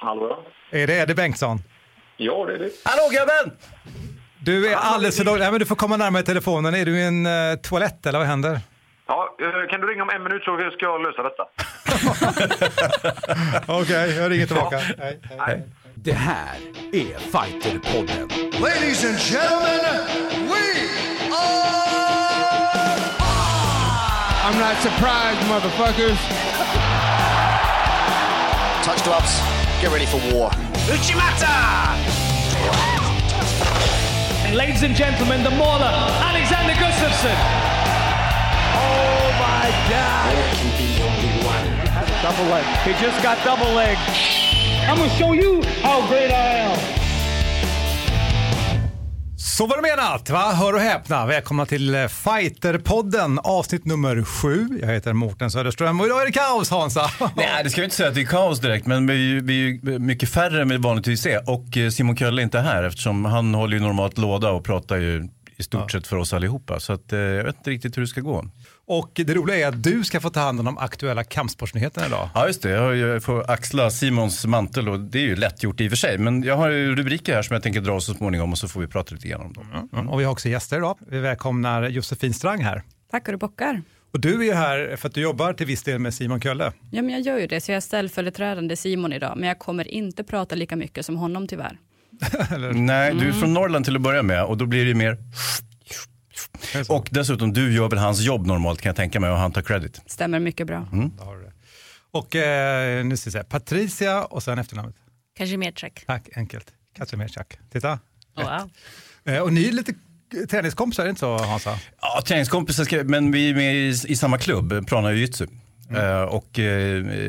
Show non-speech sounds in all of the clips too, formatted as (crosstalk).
Hallå? Är det Eddie Bengtsson? Ja, det är det. Hallå grabben! Du är alldeles för. Nej, men du får komma närmare telefonen. Är du i en uh, toalett eller vad händer? Ja, eh, kan du ringa om en minut så ska jag lösa detta. (laughs) Okej, okay, jag ringer tillbaka. Hej, hej. Det här är Fighterpodden. Ladies and gentlemen, we are... I'm not surprised, motherfuckers. Touch gloves, get ready for war. Uchimata! And ladies and gentlemen, the mauler, Alexander Gustafsson. Oh my God! There can be only one. Double leg. He just got double leg. I'm gonna show you how great I am. Så var det menat, va? Hör och häpna. Välkomna till eh, Fighterpodden, avsnitt nummer sju. Jag heter Mårten Söderström och idag är det kaos Hansa. (laughs) Nej, det ska vi inte säga att det är kaos direkt, men vi är, vi är mycket färre än vi vanligtvis är. Och eh, Simon Kölle är inte här eftersom han håller ju normalt låda och pratar ju i stort ja. sett för oss allihopa. Så att, eh, jag vet inte riktigt hur det ska gå. Och det roliga är att du ska få ta hand om de aktuella kampsportsnyheterna idag. Ja, just det. Jag får axla Simons mantel och det är ju lätt gjort i och för sig. Men jag har rubriker här som jag tänker dra så småningom och så får vi prata lite grann om dem. Mm. Mm. Och vi har också gäster idag. Vi välkomnar Josefin Strang här. Tackar och bockar. Och du är ju här för att du jobbar till viss del med Simon Kölle. Ja, men jag gör ju det, så jag är ställföreträdande Simon idag. Men jag kommer inte prata lika mycket som honom tyvärr. (laughs) Nej, du är från Norrland till att börja med och då blir det ju mer och dessutom, du gör väl hans jobb normalt kan jag tänka mig och han tar credit. Stämmer mycket bra. Mm. Och eh, nu ska vi se, Patricia och sen efternamnet. Kazimierczak. Tack, enkelt. Kazimierczak. Titta. Wow. Eh, och ni är lite träningskompisar, är det inte så Hansa? Ja, träningskompisar, men vi är med i, i samma klubb, Prana Jiu-Jitsu. Mm. Uh, och uh,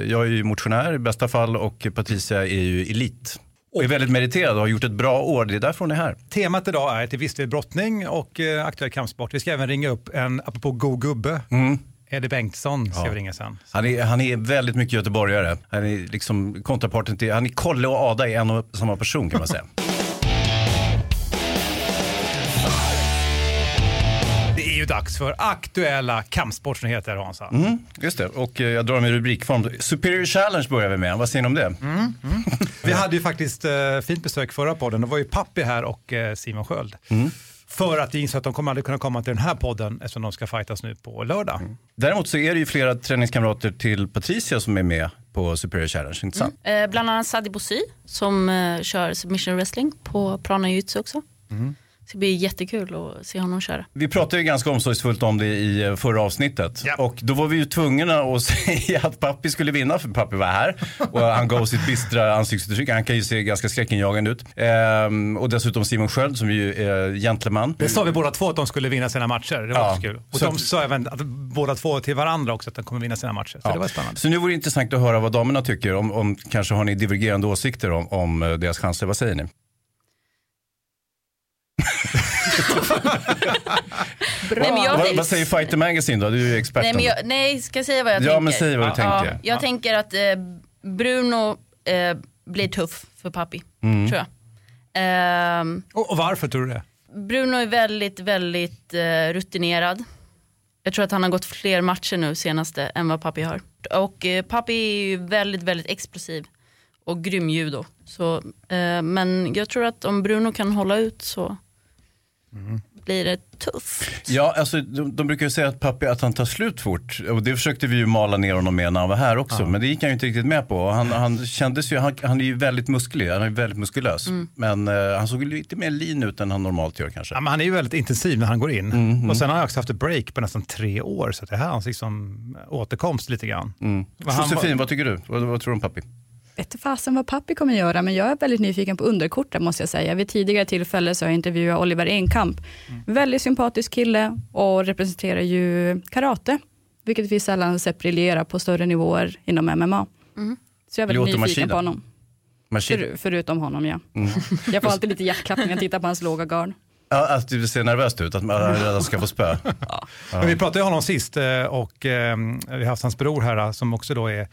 jag är ju motionär i bästa fall och Patricia är ju elit. Och är väldigt meriterad och har gjort ett bra år. Det är därför hon är här. Temat idag är till viss del brottning och uh, aktuell kampsport. Vi ska även ringa upp en, apropå god gubbe, mm. Eddie Bengtsson ska ja. vi ringa sen. Han är, han är väldigt mycket göteborgare. Han är liksom kontraparten till, han är Kolle och Ada i en och samma person kan man säga. (laughs) dags för aktuella kampsportsnyheter Hansa. Mm, just det, och eh, jag drar dem i rubrikform. Superior Challenge börjar vi med, vad säger ni om det? Mm, mm. (laughs) vi hade ju faktiskt uh, fint besök förra podden, det var ju Pappi här och uh, Simon Sköld. Mm. För att jag insåg att de kommer aldrig kunna komma till den här podden eftersom de ska fightas nu på lördag. Mm. Däremot så är det ju flera träningskamrater till Patricia som är med på Superior Challenge, inte sant? Mm. Eh, bland annat Sadi Bossi som eh, kör submission wrestling på Prana Jiu också. Det blir jättekul att se honom köra. Vi pratade ju ganska omsorgsfullt om det i eh, förra avsnittet. Ja. Och då var vi ju tvungna att (laughs) säga att Pappi skulle vinna för Pappi var här. Och han gav sitt bistra ansiktsuttryck. Han kan ju se ganska skräckinjagande ut. Ehm, och dessutom Simon Sköld som ju är gentleman. Det sa vi båda två att de skulle vinna sina matcher. Det var ja. kul. Och så de sa även att båda två till varandra också att de kommer vinna sina matcher. Så ja. det var spännande. Så nu vore det intressant att höra vad damerna tycker. Om, om kanske har ni divergerande åsikter om, om eh, deras chanser. Vad säger ni? (laughs) nej, men jag vad, vad, säger Fighter Magazine då? Du är ju expert. Nej, men jag, nej, ska jag säga vad jag ja, tänker? Men säg vad du ja, tänker. Ja, jag tänker att eh, Bruno eh, blir tuff för pappi, mm. tror jag. Eh, och, och, varför tror du det? Bruno är väldigt, väldigt eh, rutinerad. Jag tror att han har gått fler matcher nu senaste än vad pappi har. Och eh, pappi är ju väldigt, väldigt explosiv och grym judo. Så, eh, men jag tror att om Bruno kan hålla ut så mm. blir det tufft. Ja, alltså, de, de brukar säga att pappi att han tar slut fort. Och det försökte vi ju mala ner honom med när han var här också. Ja. Men det gick han ju inte riktigt med på. Han, han kändes ju, han, han är ju väldigt musklig, han är väldigt muskulös. Mm. Men uh, han såg lite mer lean ut än han normalt gör kanske. Ja, men han är ju väldigt intensiv när han går in. Mm, mm. Och sen har han också haft ett break på nästan tre år. Så det här är hans liksom, återkomst lite grann. Mm. Josefin, vad tycker du? Vad, vad tror du om pappi? Vet fasen vad pappi kommer göra, men jag är väldigt nyfiken på underkortet måste jag säga. Vid tidigare tillfälle så har jag intervjuat Oliver Enkamp. Mm. Väldigt sympatisk kille och representerar ju karate, vilket vi sällan sett briljera på större nivåer inom MMA. Mm. Så jag är väldigt nyfiken Machida. på honom. För, förutom honom ja. Mm. (laughs) jag får alltid lite hjärtklapp när jag tittar på hans låga garn. Ja, att du ser nervöst ut, att man (laughs) redan ska få spö. ja. Ja. Vi pratade ju om honom sist eh, och eh, vi har haft hans bror här eh, som också då är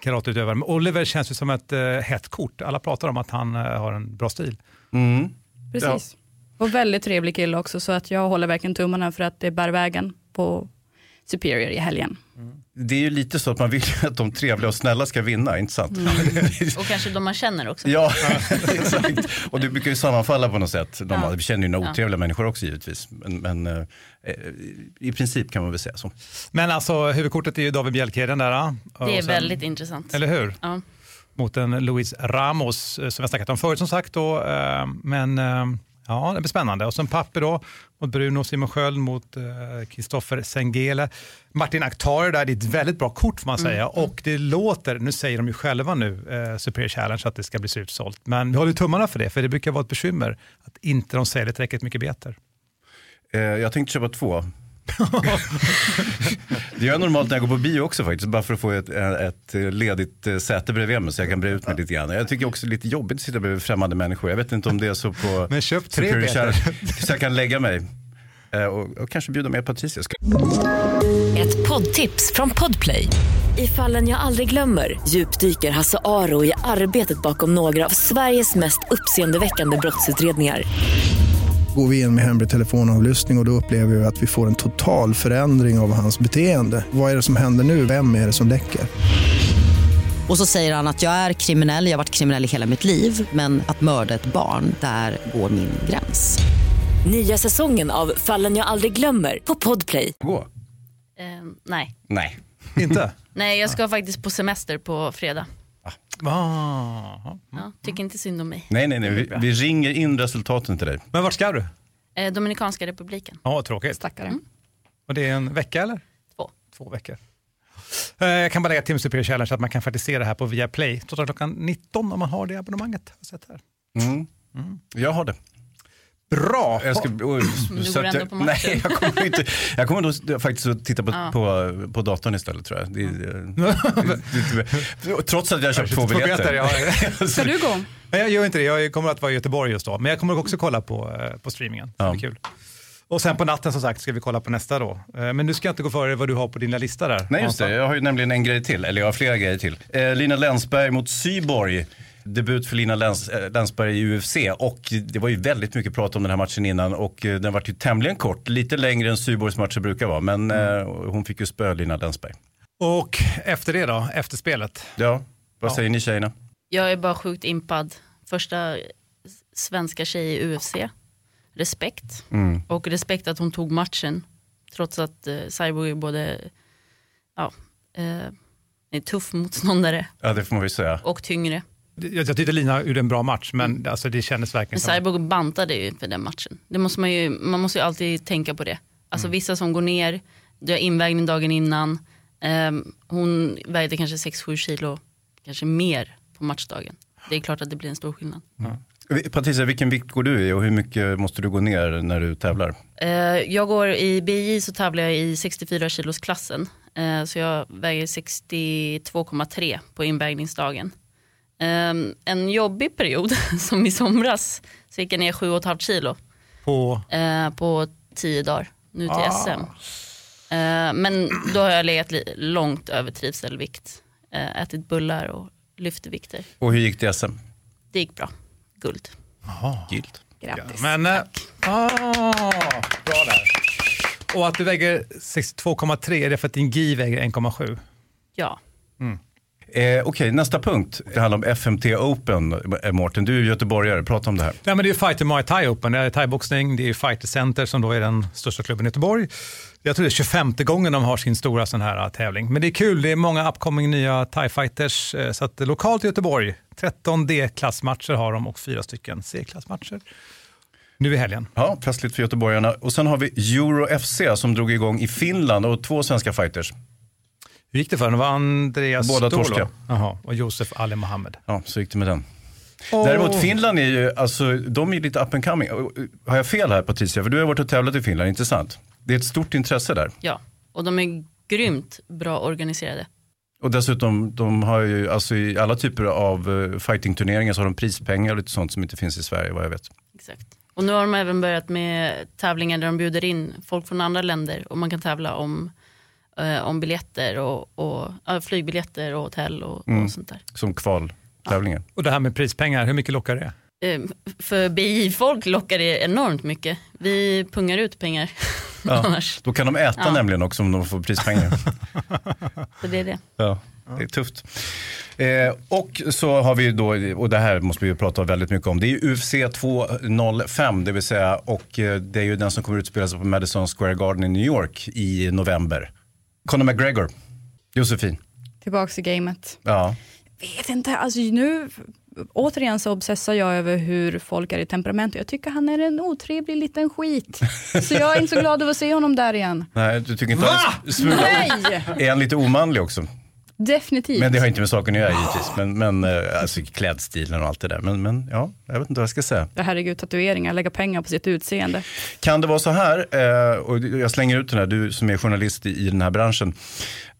karateutövare. Men Oliver känns ju som ett uh, hett kort. Alla pratar om att han uh, har en bra stil. Mm. Precis. Ja. Och väldigt trevlig kille också, så att jag håller verkligen tummarna för att det bär vägen på Superior i helgen. Det är ju lite så att man vill att de trevliga och snälla ska vinna, inte sant? Mm. (laughs) Och kanske de man känner också. Ja, (laughs) exakt. Och det brukar ju sammanfalla på något sätt. De, Ja. Vi känner ju några Ja. otrevliga människor också givetvis. Men, men eh, i princip kan man väl säga så. Men alltså huvudkortet är ju David Bjelke, den där. Det är sen- väldigt intressant. Eller hur? Ja. Mot en Luis Ramos eh, som har snackat om förut som sagt. Då, eh, men eh, ja, det blir spännande. Och sen Pappi då mot Bruno Simon Sköld mot Kristoffer Sengele. Martin Akhtar där, det är ett väldigt bra kort får man säga. Och det låter, nu säger de ju själva nu, eh, Superior Challenge, att det ska bli slutsålt. Men vi håller tummarna för det, för det brukar vara ett bekymmer att inte de säljer tillräckligt mycket biljetter. Eh, jag tänkte köpa två. (laughs) det gör jag normalt när jag går på bio också faktiskt, bara för att få ett, ett ledigt eh, säte bredvid mig så jag kan bre ut mig lite grann. Jag tycker också det är lite jobbigt att sitta bredvid främmande människor. Jag vet inte om det är så på Men köp tre. Challenge, Så jag kan lägga mig eh, och, och kanske bjuda med Patricia. Ett poddtips från Podplay. I fallen jag aldrig glömmer djupdyker Hasse Aro i arbetet bakom några av Sveriges mest uppseendeväckande brottsutredningar. Går vi in med hemlig telefonavlyssning och, och då upplever vi att vi får en total förändring av hans beteende. Vad är det som händer nu? Vem är det som läcker? Och så säger han att jag är kriminell, jag har varit kriminell i hela mitt liv men att mörda ett barn, där går min gräns. Nya säsongen av Fallen jag aldrig glömmer på Podplay. Gå? Eh, nej. Nej. Inte? (laughs) nej, jag ska faktiskt på semester på fredag. Ah. Ja, tycker inte synd om mig. Nej, nej, nej. Vi, vi ringer in resultaten till dig. Men vart ska du? Eh, Dominikanska republiken. Ja, tråkigt. Stackare. Och det är en vecka eller? Två. Två veckor. Eh, Jag kan bara lägga till Superior Challenge att man kan faktiskt se det här på Viaplay total klockan 19 om man har det abonnemanget. Har jag sett här. Mm. Jag har det. Bra! Jag ska, oj, du så går ändå jag- på matchen. Nej, jag kommer, inte, jag kommer då faktiskt att titta på, Ja. på, på datorn istället tror jag. Det, det, (laughs) det, trots att jag har köpt två biljetter, biljetter. ja. (laughs) Ska du gå? Nej, jag gör inte det. Jag kommer att vara i Göteborg just då. Men jag kommer också kolla på, eh, på streamingen. Ja. det är kul. Och sen på natten som sagt ska vi kolla på nästa då. Eh, Men du ska inte gå före vad du har på din lista där. Nej just det, jag har ju nämligen en grej till, eller jag har flera grejer till. Eh, Lina Länsberg mot Syborg. Debut för Lina Läns, eh, Länsberg i UFC och det var ju väldigt mycket prat om den här matchen innan och eh, den var ju tämligen kort, lite längre än Syborgs matcher brukar vara men eh, hon fick ju spö Lina Länsberg. Och efter det då, efter spelet? Ja, vad Ja. säger ni tjejerna? Jag är bara sjukt impad. Första svenska tjej i UFC. Respekt. Mm. Och respekt att hon tog matchen. Trots att eh, Cyborg är både ja, eh, en tuff motståndare Ja det får man väl säga. och tyngre. Jag, jag tyckte Lina gjorde en bra match, men alltså, det kändes verkligen Men som... Cyborg bantade ju för den matchen. Det måste man, ju, man måste ju alltid tänka på det. Alltså vissa som går ner, det har invägning dagen innan. Ehm, hon vägde kanske 6-7 kilo, kanske mer på matchdagen. Det är klart att det blir en stor skillnad. Patricia, vilken vikt går du i och hur mycket måste du gå ner när du tävlar? Eh, jag går i BI så tävlar jag i 64 kilos klassen. Eh, så jag väger 62,3 på invägningsdagen. Eh, en jobbig period (laughs) som i somras så gick jag ner 7,5 kilo På... eh, på 10 dagar nu till Ah. SM. Eh, men då har jag legat långt över trivselvikt. Eh, ätit bullar och lyft vikter. Och hur gick det SM? Det gick bra. Guld. Gilt. Grattis. Men, eh, ah, bra där. Och att du väger 62,3, är det för att din GI väger 1,7? Ja. Eh, Okej, nästa punkt. Det handlar om FMT Open. Eh, Mårten, du är göteborgare, prata om det här. Ja, men det är Fighter Muay Thai Open, det är thaiboxning, det är Fighter Center som då är den största klubben i Göteborg. Jag tror det är 25 gången de har sin stora sån här äh, tävling. Men det är kul, det är många upcoming nya thai-fighters. eh, Så att lokalt i Göteborg, 13 D-klassmatcher har de och fyra stycken C-klassmatcher. Nu i helgen. Ja, festligt för göteborgarna. Och sen har vi Euro FC som drog igång i Finland och två svenska fighters. Hur gick det för? Det var Andreas Båda torska. Jaha, och Josef Ali Mohammed. Ja, så gick det med den. Åh. Däremot Finland är ju, alltså de är lite up and coming. Har jag fel här Patricia? För du har varit och tävlat i Finland, inte sant? Det är ett stort intresse där. Ja, och de är grymt bra organiserade. Och dessutom, de har ju, alltså i alla typer av uh, fightingturneringar så har de prispengar och lite sånt som inte finns i Sverige vad jag vet. Exakt. Och nu har de även börjat med tävlingar där de bjuder in folk från andra länder och man kan tävla om, eh, om biljetter och, och ja, flygbiljetter och hotell och, Mm. och sånt där. Som kvaltävlingar. Och det här med prispengar, hur mycket lockar det? Eh, för BI-folk lockar det enormt mycket. Vi pungar ut pengar. (laughs) Ja. annars. Då kan de äta Ja. nämligen också om de får prispengar. (laughs) Så det är det. Ja, det är tufft. Eh, och så har vi då, och det här måste vi ju prata väldigt mycket om, det är UFC 205, det vill säga, och eh, det är ju den som kommer utspela sig på Madison Square Garden i New York i november. Conor McGregor, Josefin. Tillbaks i gamet. Ja. vet inte, alltså nu återigen så obsessar jag över hur folk är i temperament. Jag tycker han är en otrevlig liten skit. (laughs) Så jag är inte så glad över att se honom där igen. Nej, du tycker inte han är Nej! Är han lite omanlig också? Definitivt. Men det har inte med saken att göra givetvis. Men, men eh, alltså klädstilen och allt det där. Men, men ja, jag vet inte vad jag ska säga. Herregud, tatueringar, lägga pengar på sitt utseende. Kan det vara så här, eh, och jag slänger ut den här, du som är journalist i, den här branschen,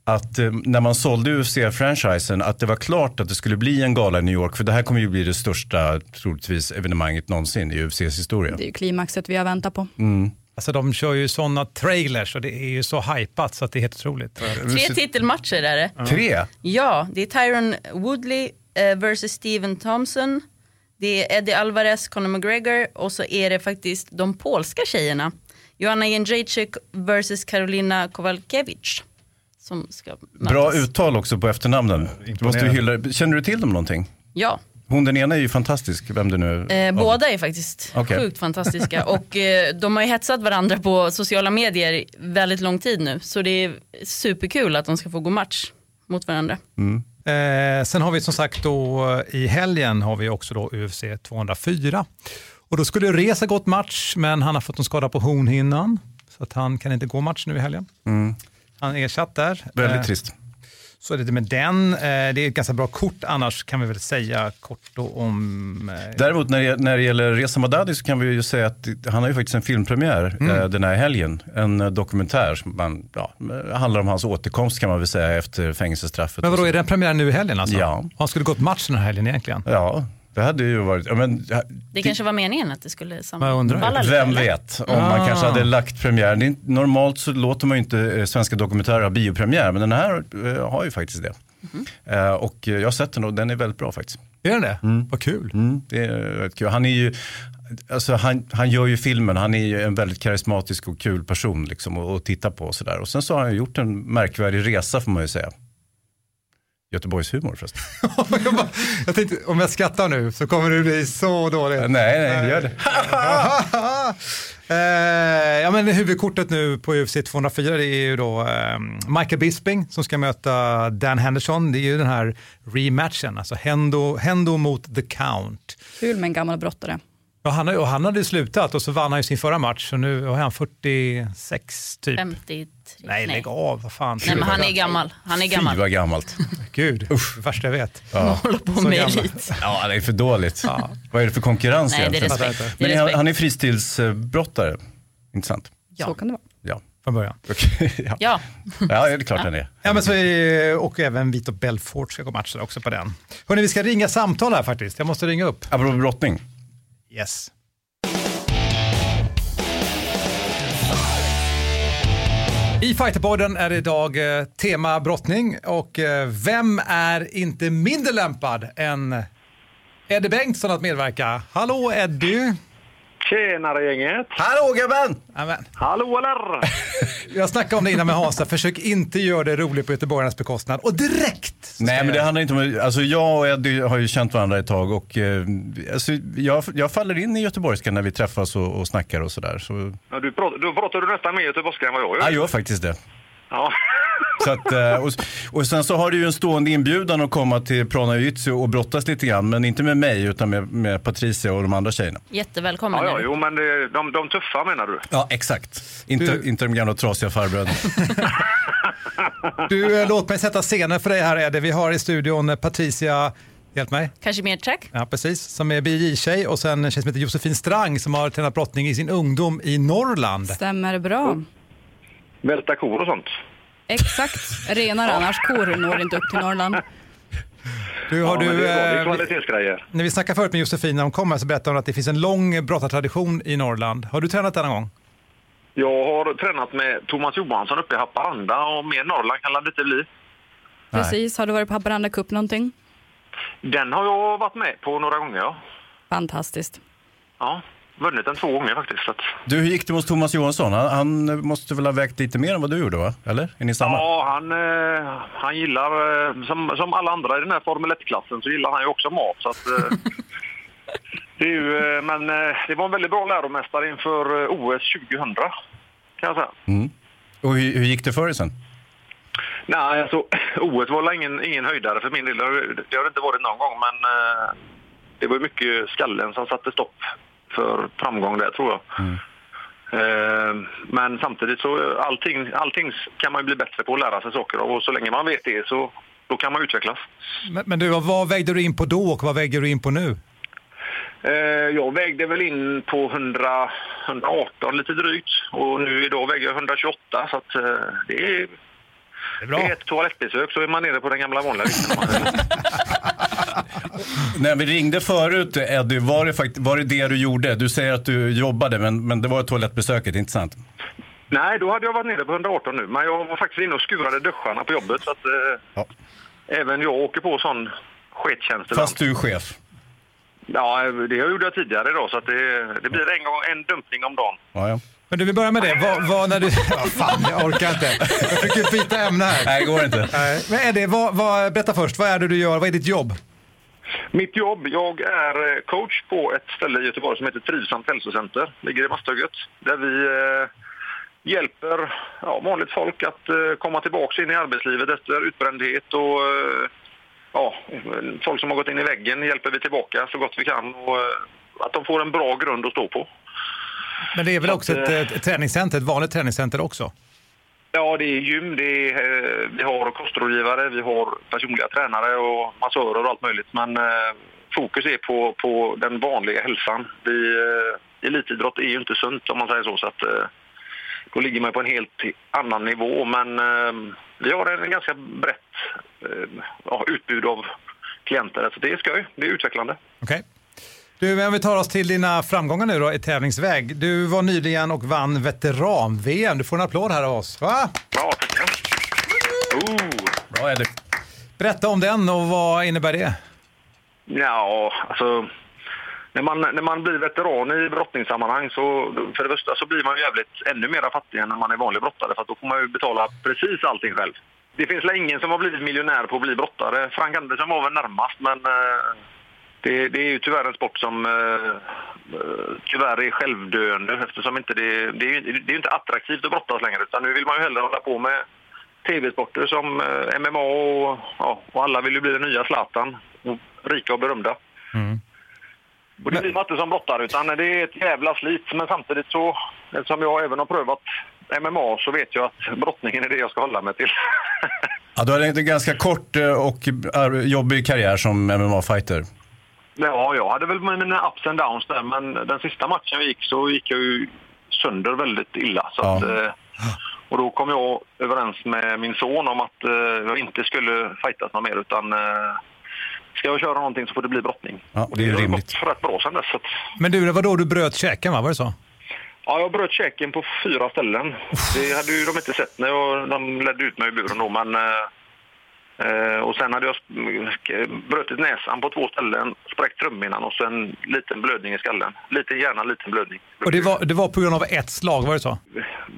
att eh, när man sålde UFC-franchisen, att det var klart att det skulle bli en gala i New York, för det här kommer ju bli det största, troligtvis, evenemanget någonsin i UFCs historia. Det är ju klimaxet vi har väntat på. Mm. Alltså de kör ju sådana trailers och det är ju så hypat så att det är helt otroligt. Tre titelmatcher är det. Tre? Ja, det är Tyron Woodley eh, versus Steven Thompson. Det är Eddie Alvarez, Conor McGregor och så är det faktiskt de polska tjejerna. Joanna Jędrzejczyk versus Karolina Kowalkiewicz. Som ska mötas. Bra uttal också på efternamnen. Du måste hylla, känner du till dem någonting? Ja, Hon den ena är ju fantastisk, vem det nu eh, båda är faktiskt Okej. sjukt fantastiska. (laughs) Och eh, de har ju hetsat varandra på sociala medier väldigt lång tid nu. Så det är superkul att de ska få gå match mot varandra. Eh, sen har vi som sagt då i helgen har vi också då UFC 204. Och då skulle Reza gått match, men han har fått en skada på hornhinnan. Så att han kan inte gå match nu i helgen. Mm. Han är ersatt där. Väldigt Eh, trist. Så är det med den. Eh, det är ett ganska bra kort annars kan vi väl säga kort om... Eh, Däremot när det, när det gäller Reza Madadi så kan vi ju säga att han har ju faktiskt en filmpremiär Mm. eh, den här helgen. En dokumentär som man, ja, handlar om hans återkomst kan man väl säga efter fängelsestraffet. men vadå, är den premiär nu i helgen alltså? Ja. Han skulle gått match den här helgen egentligen. Ja, det hade ju varit... Ja, men, Det kanske var meningen att det skulle sammanfalla lite. Vem vet om man Ah. kanske hade lagt premiär. Det är, inte- normalt så låter man ju inte eh, svenska dokumentärer ha biopremiär, men den här eh, har ju faktiskt det. Eh, och jag har sett den och den är väldigt bra faktiskt. Är den det? Vad kul. Mm, det är kul. Han är ju, alltså han, han gör ju filmen, han är ju en väldigt karismatisk och kul person liksom att, att titta på och sådär. Och sen så har han gjort en märkvärdig resa får man ju säga. Göteborgshumor förresten. (laughs) jag, bara, jag tänkte, om jag skrattar nu så kommer det bli så dåligt. Nej, nej, gör det. (laughs) Eh, ja, men huvudkortet nu på UFC 204 det är ju då eh, Michael Bisping som ska möta Dan Henderson. Det är ju den här rematchen, alltså Hendo, Hendo mot The Count. Kul med en gammal brottare. Ja, han, har- och han hade slutat och så vann han ju sin förra match och nu är han 46 typ. 53. Nej, lägg av, vad fan. Nej, men han är gammal. Han är gammal. Fy vad gammalt. (laughs) Gud, Usch. det värsta jag vet. Ja. Håller på Så med gammal. elit. (laughs) ja, det är för dåligt. Vad är det för konkurrens Nej, det är egentligen? respekt. Det är Men han, respekt. han är fristilsbrottare, inte sant? Så kan det vara. Ja. Från början. Okej, (laughs) ja. Ja, ja, det är klart han är. Ja, men så är, och även Vito Belfort ska gå matcher också på den. Hörrni, vi ska ringa samtal här faktiskt. Jag måste ringa upp. Apropå brottning. Yes. I Fighterpodden är det idag eh, tema brottning och eh, vem är inte mindre lämpad än Eddie Bengtsson att medverka? Hallå Eddie! Tjenare gänget! Hallå gubben! Amen. Hallå eller? (laughs) Jag snackade om det innan med Hansa, försök inte göra det roligt på göteborgarnas bekostnad. Och direkt! Nej men det handlar inte om, alltså jag och Eddie har ju känt varandra ett tag och eh, alltså, jag, jag faller in i göteborgska när vi träffas och, och snackar och sådär. Så, Ja, du pratar, då pratar du nästan mer göteborgska än vad jag gör. jag gör faktiskt det. Ja. (laughs) Så att, eh, och, och sen så har du ju en stående inbjudan att komma till Prana Jiu-Jitsu och brottas lite grann, men inte med mig utan med, med Patricia och de andra tjejerna. jättevälkommen. Ja, ja, jo, men det, de, de tuffa menar du? Ja, exakt. Inte, Du- inte de gamla trasiga farbröderna. (laughs) Du, eh, låt mig sätta scenen för dig här Eddie. Vi har i studion eh, Patricia, hjälp mig. Kanske mer track? Ja, precis. Som är BJ-tjej och sen en tjej som heter Josefin Strang som har tränat brottning i sin ungdom i Norrland. Stämmer bra. Välta kor och sånt? Exakt. Renare annars. Kor når inte upp till Norrland. Du, har ja, du, det är, eh, kvalitetsgrejer. när vi snackade förut med Josefin när hon kom här så berättade hon att det finns en lång brottartradition i Norrland. Har du tränat den någon gång? Jag har tränat med Thomas Johansson uppe i Haparanda och mer Norrland kan det inte bli. Precis. Har du varit på Haparanda Cup någonting? Den har jag varit med på några gånger, ja. Fantastiskt. ja. Vunnit den två gånger faktiskt. Så att... Du, hur gick det mot Thomas Johansson? Han, han, måste väl ha vägt lite mer än vad du gjorde, va? Eller? Är ni samma? Ja, han, eh, han gillar, eh, som, som alla andra i den här Formel 1-klassen, så gillar han ju också mat. Så att, eh, (laughs) det är ju, eh, men eh, det var en väldigt bra läromästare inför eh, OS 2000, kan jag säga. Mm. Och hur, hur gick det för dig sen? Nej, alltså (clears throat) OS var ingen, ingen höjdare för min del. Det har- Det inte varit någon gång, men det var mycket skallen som satte stopp för framgång där, tror jag. Eh, men samtidigt så allting, allting kan man bli bättre på att lära sig saker av och så länge man vet det så då kan man utvecklas. Men, men du, vad vägde du in på då och vad väger du in på nu? Eh, jag vägde väl in på 100, 118 lite drygt och nu idag väger jag 128 så att eh, det är, det är bra. ett toalettbesök så är man nere på den gamla vanliga vikten. (laughs) När vi ringde förut, Eddie, var det, fakt- var det det du gjorde? Du säger att du jobbade, men, men det var toalettbesöket, inte sant? Nej, då hade jag varit nere på 118 nu, men jag var faktiskt inne och skurade duscharna på jobbet så att eh, även jag åker på sån skittjänst ibland. Fast du är chef. Ja, det gjorde jag tidigare idag så att det, det blir en, gång, en dumpning om dagen. Ja, ja. Men du, vi börjar med det. Vad, vad när du... (laughs) Ja, fan, jag orkar inte. Jag försöker byta ämne här. Nej, det går inte. Nej. Men Eddie, vad, vad, berätta först. Vad är det du gör? Vad är ditt jobb? Mitt jobb, jag är eh, coach på ett ställe i Göteborg som heter Trivsamt hälsocenter. Ligger i Masthugget. Där vi eh, hjälper ja, vanligt folk att eh, komma tillbaka in i arbetslivet efter utbrändhet och ja, folk som har gått in i väggen hjälper vi tillbaka så gott vi kan och att de får en bra grund att stå på. Men det är väl Så också att, ett, ett träningscenter, ett vanligt träningscenter också? Ja, det är gym, det är, eh, vi har kostrådgivare, vi har personliga tränare och massörer och allt möjligt. Men eh, fokus är på, på den vanliga hälsan. Vi, eh, elitidrott är ju inte sunt om man säger så. så att, eh, då ligger man på en helt annan nivå. Men eh, vi har en ganska brett eh, utbud av klienter. Så det är skoj, det är utvecklande. Okay. Du, om vi tar oss till dina framgångar nu då i tävlingsväg. Du var nyligen och vann veteran-VM. Du får en applåd här av oss. Va? Ja, tackar. Oh. Bra Eddie. Berätta om den och vad innebär det? Ja, alltså... När man, när man blir veteran i brottningssammanhang så för det första så blir man ju jävligt ännu mer fattig än när man är vanlig brottare för då får man ju betala precis allting själv. Det finns väl ingen som har blivit miljonär på att bli brottare. Frank Andersson var väl närmast men eh, det, det är ju tyvärr en sport som eh, eh, tyvärr är självdöende eftersom inte det, det, är, det är inte attraktivt att brottas längre utan nu vill man ju hellre hålla på med tv-sporter som eh, MMA och, ja, och alla vill ju bli den nya Zlatan. Och Rika och berömda. Och det blir man inte som brottare utan det är ett jävla slit. Men samtidigt så, eftersom jag även har prövat MMA så vet jag att brottningen är det jag ska hålla mig till. (laughs) Ja, du hade en ganska kort eh, och ar- jobbig karriär som MMA-fighter. Ja, jag hade väl mina ups and downs där men den sista matchen vi gick så gick jag ju sönder väldigt illa. Så Ja. att, eh, och då kom jag överens med min son om att eh, jag inte skulle fightas något mer utan eh, ska jag köra någonting så får det bli brottning. Ja, det är har rimligt. gått rätt bra sen dess. Att, Men du, det var då du bröt käken, va? Var det så? Ja, jag bröt käken på fyra ställen. Det hade ju de inte sett när jag, de ledde ut mig ur buren då, men... Eh, och sen hade jag brutit näsan på två ställen, spräckt trumhinnan och så en liten blödning i skallen. Liten hjärna, liten blödning. Och det var, det var på grund av ett slag, var det så?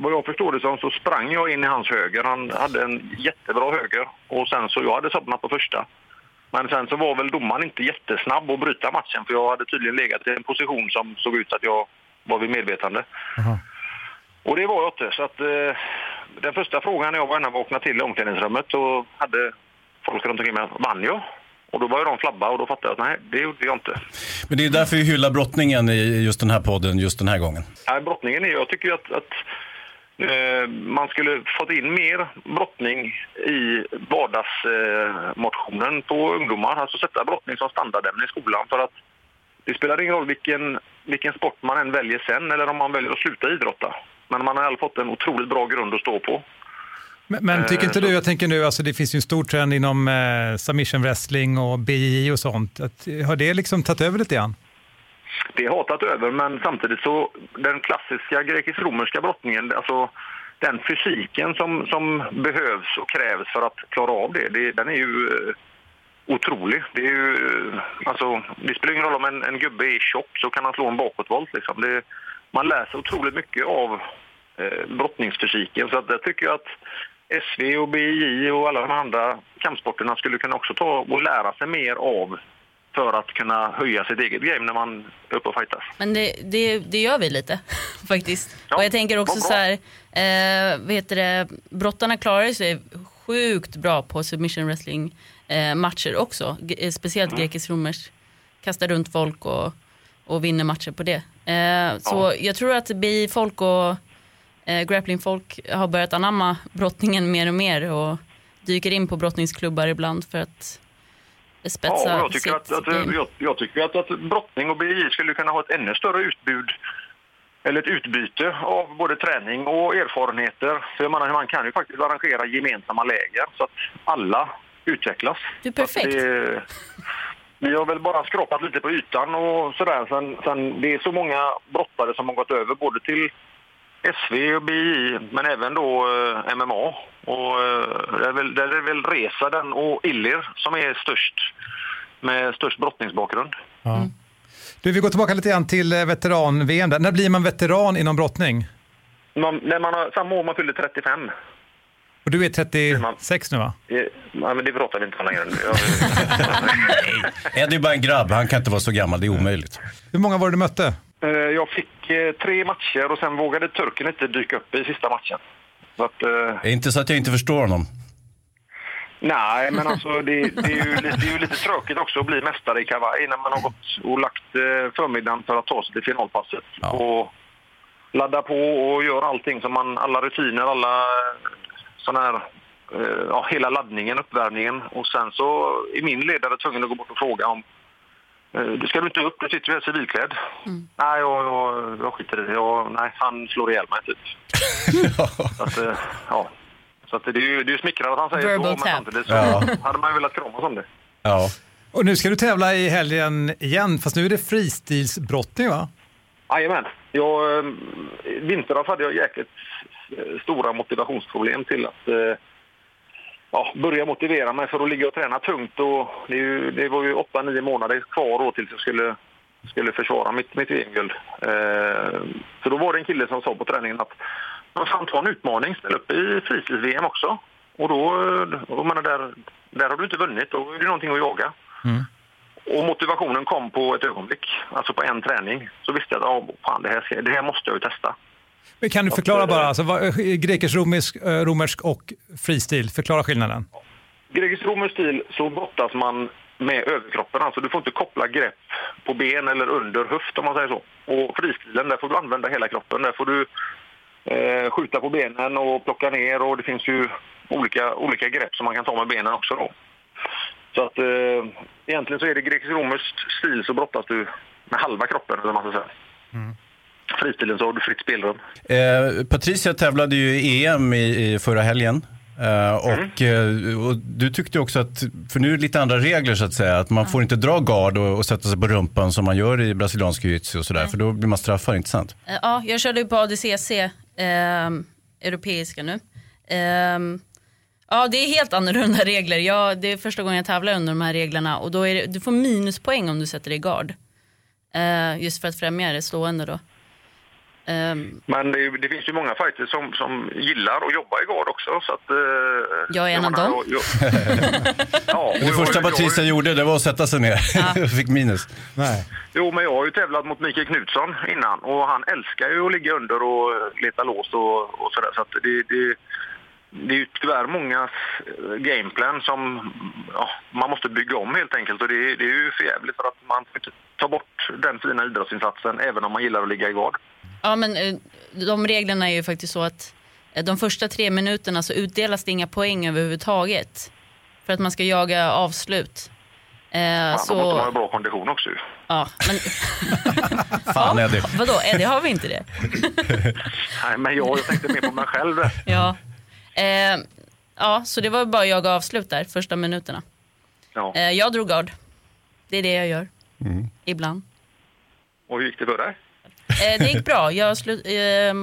Vad jag förstår det som så sprang jag in i hans höger. Han hade en jättebra höger och sen så jag hade somnat på första. Men sen så var väl domaren inte jättesnabb att bryta matchen för jag hade tydligen legat i en position som såg ut att jag var vid medvetande. Och det var jag inte. Så att, eh, den första frågan när jag var vaknade till i omklädningsrummet så hade folk runt omkring mig vann jag? Och då började de flabba och då fattade jag att nej, det gjorde jag inte. Men det är därför vi hyllar brottningen i just den här podden just den här gången. Nej, brottningen är, jag tycker ju att, att eh, man skulle fått in mer brottning i vardagsmotionen på ungdomar. Alltså sätta brottning som standardämne i skolan för att det spelar ingen roll vilken, vilken sport man än väljer sen eller om man väljer att sluta idrotta. Men man har i alla fått en otroligt bra grund att stå på. Men, men tycker inte du, jag tänker nu, alltså det finns ju en stor trend inom eh, submission wrestling och BJJ och sånt. Att, har det liksom tagit över lite grann? Det har tagit över, men samtidigt så den klassiska grekisk-romerska brottningen, alltså den fysiken som, som behövs och krävs för att klara av det, det den är ju... eh, otrolig. Det, är ju, alltså, det spelar ingen roll om en, en gubbe är tjock så kan han slå en bakåtvolt. Liksom. Det, man lär sig otroligt mycket av eh, brottningsfysiken. Så att jag tycker att SV och BI och alla de andra kampsporterna skulle kunna också ta och lära sig mer av för att kunna höja sitt eget game när man är uppe och fightas. Men det, det, det gör vi lite (laughs) faktiskt. Ja, och jag tänker också så här, eh, vad heter det, brottarna klarar sig sjukt bra på submission wrestling eh, matcher också. G eh, speciellt mm. grekisk-romersk. Kastar runt folk och, och vinner matcher på det. Eh, så ja. jag tror att BI-folk och eh, grappling-folk har börjat anamma brottningen mer och mer och dyker in på brottningsklubbar ibland för att spetsa ja, jag tycker att, att, jag, jag, tycker att, att brottning och BI skulle kunna ha ett ännu större utbud eller ett utbyte av både träning och erfarenheter. För man, man kan ju faktiskt arrangera gemensamma läger så att alla utvecklas. Du är perfekt. Det, vi har väl bara skrapat lite på ytan och sådär. Sen, sen, det är så många brottare som har gått över både till SV och BI, men även då eh, MMA. Och, eh, det, är väl, det är väl Resaden och Illir som är störst, med störst brottningsbakgrund. Ja. Mm. Du, vi går tillbaka lite grann till eh, veteran-VM. När blir man veteran inom brottning? Man, när man har, samma år man fyller 35. Och du är 36 nu va? Ja, men det pratar vi inte om längre. (laughs) Eddie är bara en grabb, han kan inte vara så gammal, det är omöjligt. Hur många var det du mötte? Eh, jag fick eh, tre matcher och sen vågade turken inte dyka upp i sista matchen. Så att, uh... Inte så att jag inte förstår honom. Nej, men alltså det, det, är ju, det är ju lite tråkigt också att bli mästare i kavaj när man har gått och lagt förmiddagen för att ta sig till finalpasset. Ja. Och ladda på och gör allting som man, alla rutiner, alla sån här, ja, hela laddningen, uppvärmningen. Och sen så är min ledare tvungen att gå bort och fråga om Eh, det ska du inte upp, du sitter ju här civilklädd. Mm. Nej, jag, jag, jag skiter i det. Jag, nej, han slår ihjäl mig typ. (laughs) så att, eh, ja. Så att det, är ju, smickrande att han säger Verbal så, men samtidigt så ja. hade man ju velat kramas om det. Ja. Och nu ska du tävla i helgen igen, fast nu är det fristilsbrottning va? Jajamän. Jag, eh, vintras hade jag jäkligt stora motivationsproblem till att eh, ja, börja motivera mig för att ligga och träna tungt. Och det, ju, det var ju 8-9 månader kvar då tills jag skulle, skulle försvara mitt, mitt VM-guld. Eh, så då var det en kille som sa på träningen att man fan ta en utmaning, ställa upp i fritids-VM också. Och då, och menar, där, där har du inte vunnit, då är det någonting att jaga. Mm. Och motivationen kom på ett ögonblick, alltså på en träning. Så visste jag att ah, fan, det, här, det här måste jag ju testa. Men kan du förklara bara, alltså, grekisk-romersk eh, romersk och fristil, förklara skillnaden. Grekisk-romersk stil så brottas man med överkroppen, alltså du får inte koppla grepp på ben eller under höft om man säger så. Och fristilen, där får du använda hela kroppen, där får du eh, skjuta på benen och plocka ner och det finns ju olika, olika grepp som man kan ta med benen också då. Så att eh, egentligen så är det grekisk-romersk stil så brottas du med halva kroppen, eller man ska säga. Mm fristilen så har du fritt spelrum. Eh, Patricia tävlade ju i EM i, i förra helgen. Uh, och, mm. och, du tyckte också att, för nu är det lite andra regler så att säga, att man får inte dra gard och, och sätta sig på rumpan som man gör i brasiliansk jiu och sådär, mm. för då blir man straffad, inte sant? Uh, ja, jag körde ju på ADCC, uh, ehm, europeiska nu. Ehm, ja, det är helt annorlunda (laughs) regler. Jag, det är första gången jag tävlar under de här reglerna och då är det, du får minuspoäng om du sätter dig i gard. just för att främja det stående då. Um, Men det, det, finns ju många fighters som, som gillar att jobba i gard också. Så att, uh, jag är en av dem. Jag, (laughs) ja, det första Patricia gjorde det var att sätta sig ner och (laughs) fick minus. Nej. Jo, men jag har ju tävlat mot Mikael Knutsson innan och han älskar ju att ligga under och leta lås och, och sådär. Så att det, det, det är ju tyvärr många gameplan som ja, man måste bygga om helt enkelt och det, det är ju förjävligt för att man tar bort den fina idrottsinsatsen även om man gillar att ligga i gard. Ja, men eh, de reglerna är ju faktiskt så att eh, de första tre minuterna så utdelas det inga poäng överhuvudtaget. För att man ska jaga avslut. Eh, Fan, så... Då måste man ha bra kondition också ju. Ja, men... (laughs) Fan ja, Eddie. Vadå, Eddie har vi inte det? (laughs) Nej, men jag, jag tänkte mer på mig själv. ja. Eh, ja, så det var bara att jaga avslut där, första minuterna. Ja. Eh, jag drog gard. Det är det jag gör. Mm. Ibland. Och hur gick det för dig? Eh, det gick bra. Jag slu, eh,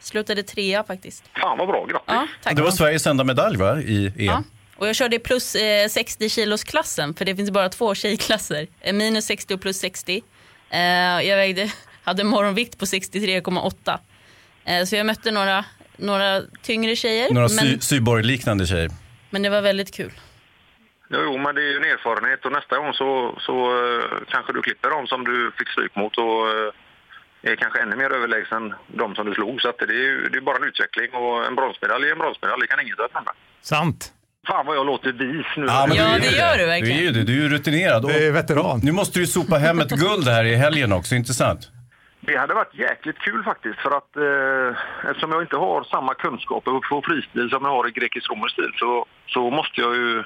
slutade trea faktiskt. Fan vad bra, grattis. Ja, tack. Det var Sveriges enda medalj va, i EM? Ja. Och jag körde plus eh, 60 kilos klassen för det finns bara två tjejklasser. Eh, minus 60 och plus 60. Eh, jag vägde, (laughs) hade morgonvikt på 63,8. Eh, så jag mötte några, några tyngre tjejer. Några men, sy Syborg-liknande tjejer. men det var väldigt kul. Jo, men det är ju en erfarenhet och nästa gång så, så kanske du klipper dem som du fick stryk mot och är kanske ännu mer överlägsen de som du slog. Så att det är ju det är bara en utveckling och en bronsmedalj är en bronsmedalj, det kan ingen ifrån dig. Sant. Fan vad jag låter vis nu. Ja, men Ja, det gör du Du verkligen. är ju det, du är ju rutinerad. Det är veteran. nu måste du ju sopa hem ett guld här i helgen också, inte sant? Det hade varit jäkligt kul faktiskt för att eh, eftersom jag inte har samma kunskaper på fristil som jag har i grekisk-romersk stil så, så måste jag ju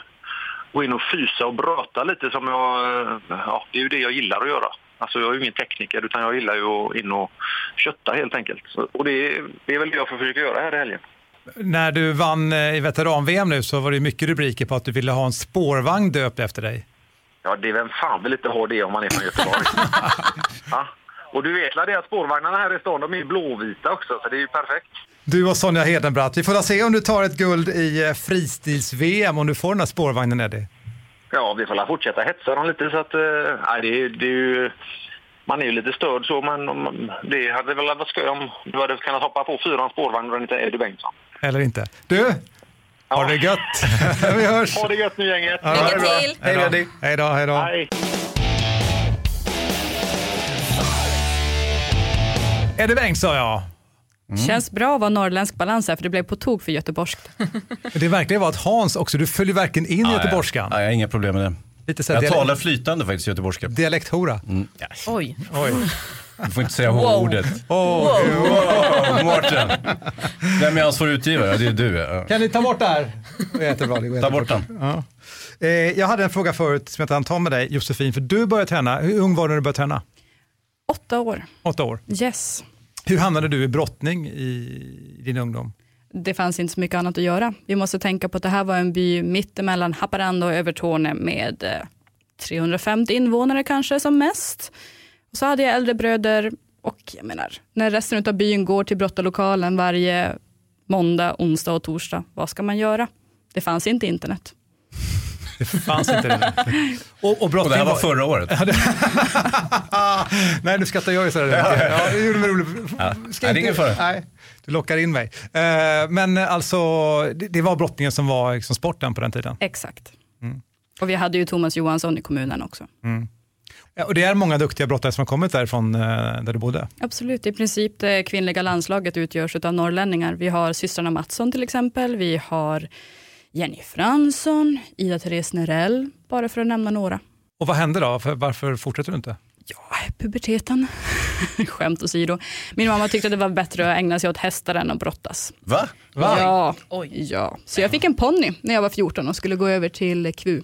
gå in och fysa och bröta lite som jag, eh, ja det är ju det jag gillar att göra. Alltså jag är ju ingen tekniker utan jag gillar ju att in och kötta helt enkelt. Och det, är- det är väl det jag försöker göra här i helgen. När du vann eh, i veteran-VM nu så var det mycket rubriker på att du ville ha en spårvagn döpt efter dig. Ja, det är vem fan vill inte ha det om man är från Göteborg? (laughs) ja. Och du vet väl det att spårvagnarna här i stan, de är blåvita också, så det är ju perfekt. Du och Sonja Hedenbratt, vi får se om du tar ett guld i eh, fristils-VM om du får den här spårvagnen Eddie. Ja, vi får väl fortsätta hetsa dem lite så att... eh, nej, det, är- det är ju... Man är ju lite störd så, men om- det hade väl varit skoj om du hade kunnat hoppa på fyran spårvagn och inte Eddie Bengtsson. Eller inte. Du, ha det gött. (laughs) vi hörs. Ha det gött nu gänget! Ja, Lycka till. Hej då. Eddie. Hej då, hej då. Hej! Eddie Bengtsson ja. Känns bra att vara norrländsk balans här för det blev på tok för göteborgskt. (laughs) Det verkligen var att Hans också, du följer verkligen in göteborgskan. Ja, jag har inga problem med det. Lite så Jag dialekt- talar flytande faktiskt göteborgska. dialekthora. Oj. Oj. Du får inte säga Wow. H-ordet. Åh, Wow, Mårten! Vem är ansvarig utgivare? Ja, det är du. Ja. Kan ni ta bort det här? (laughs) Det jättebra. Det Ta bort den. Ja. Eh, jag hade en fråga förut som jag inte hann ta med dig, Josefin, för du började träna. Hur ung var du när du började träna? Åtta år. Åtta år. Yes. Hur hamnade du i brottning i din ungdom? Det fanns inte så mycket annat att göra. Vi måste tänka på att det här var en by mitt emellan Haparanda och Övertorneå med eh, 350 invånare kanske som mest. Och så hade jag äldre bröder och jag menar, när resten av byn går till brottarlokalen varje måndag, onsdag och torsdag, vad ska man göra? Det fanns inte internet. Det fanns inte det. Och, och, Och det här var förra året. (laughs) Nej, nu skrattar jag ju sådär. Ja, det gjorde mig roligt. Ja. Ska Nej, det är inte- fara. Nej, du lockar in mig. Eh, men alltså, det, det var brottningen som var liksom sporten på den tiden. Exakt. Och vi hade ju Thomas Johansson i kommunen också. Ja, och det är många duktiga brottare som har kommit därifrån eh, där du bodde. Absolut, i princip det kvinnliga landslaget utgörs av norrlänningar. Vi har systrarna Mattsson till exempel, vi har Jenny Fransson, Ida-Therese Nerell, bara för att nämna några. Och vad hände då? För, varför fortsätter du inte? Puberteten, (laughs) skämt åsido. Min mamma tyckte att det var bättre att ägna sig åt hästar än att brottas. Va? Ja, ja. Så jag fick en ponny när jag var 14 och skulle gå över till KVU,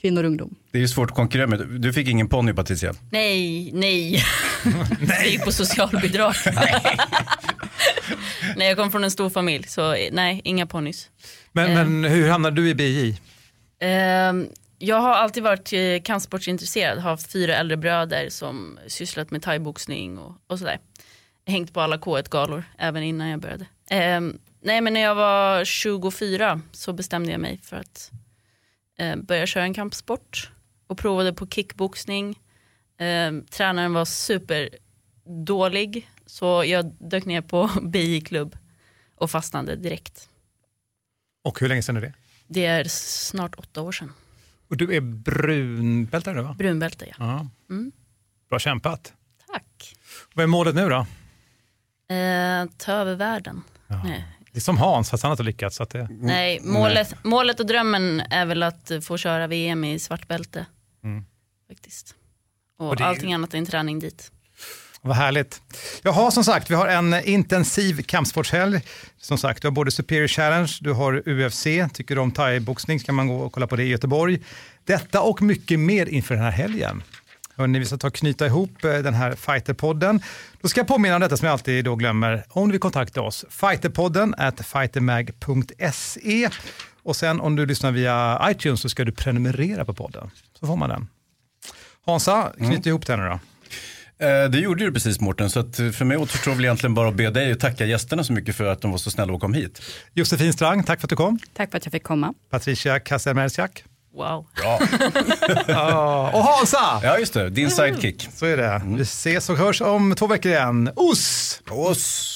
kvinnor och ungdom. Det är ju svårt att konkurrera med. Du fick ingen ponny Patricia. Nej, nej. (laughs) Jag gick på socialbidrag. (laughs) nej, jag kom från en stor familj, så nej, inga ponnys. Men, Eh. men hur hamnade du i BJ? Ehm, jag har alltid varit eh, kampsportsintresserad, har haft fyra äldre bröder som sysslat med thaiboxning och, och sådär. Hängt på alla K1-galor, även innan jag började. Ehm, nej men när jag var 24 så bestämde jag mig för att eh, börja köra en kampsport och provade på kickboxning. Ehm, tränaren var superdålig så jag dök ner på (laughs) BJ-klubb och fastnade direkt. Och hur länge sedan är det? Det är snart åtta år sedan. Och du är brunbältare nu va? Brunbälte ja. Ja. Mm. Bra kämpat. Tack. Vad är målet nu då? Eh, ta över världen. Nej. Det är som Hans, fast han har inte lyckats. Så att det... Nej, målet, målet och drömmen är väl att få köra VM i svart bälte. Mm. Faktiskt. Och, Och det allting annat är en träning dit. Vad härligt. Jaha, som sagt, vi har en intensiv kampsportshelg. Som sagt, du har både Superior Challenge, du har UFC, tycker du om thaiboxning ska man gå och kolla på det i Göteborg. Detta och mycket mer inför den här helgen. Hörrni, vi ska ta och knyta ihop eh, den här Fighterpodden. Då ska jag påminna om detta som jag alltid då glömmer. Om du vill kontakta oss, fighterpodden at fightermag.se. Och sen om du lyssnar via iTunes så ska du prenumerera på podden. Så får man den. Hansa, knyt ihop den nu då. Eh, det gjorde du precis Mårten, så att för mig återstår väl egentligen bara att be dig och tacka gästerna så mycket för att de var så snälla och kom hit. Josefin Strang, tack för att du kom. Tack för att jag fick komma. Patricia Kasselmersiak. Wow. Ja. (laughs) Ja, och Hansa! ja, just det. Din sidekick. Så är det. Vi ses och hörs om två veckor igen. Oss! Oss!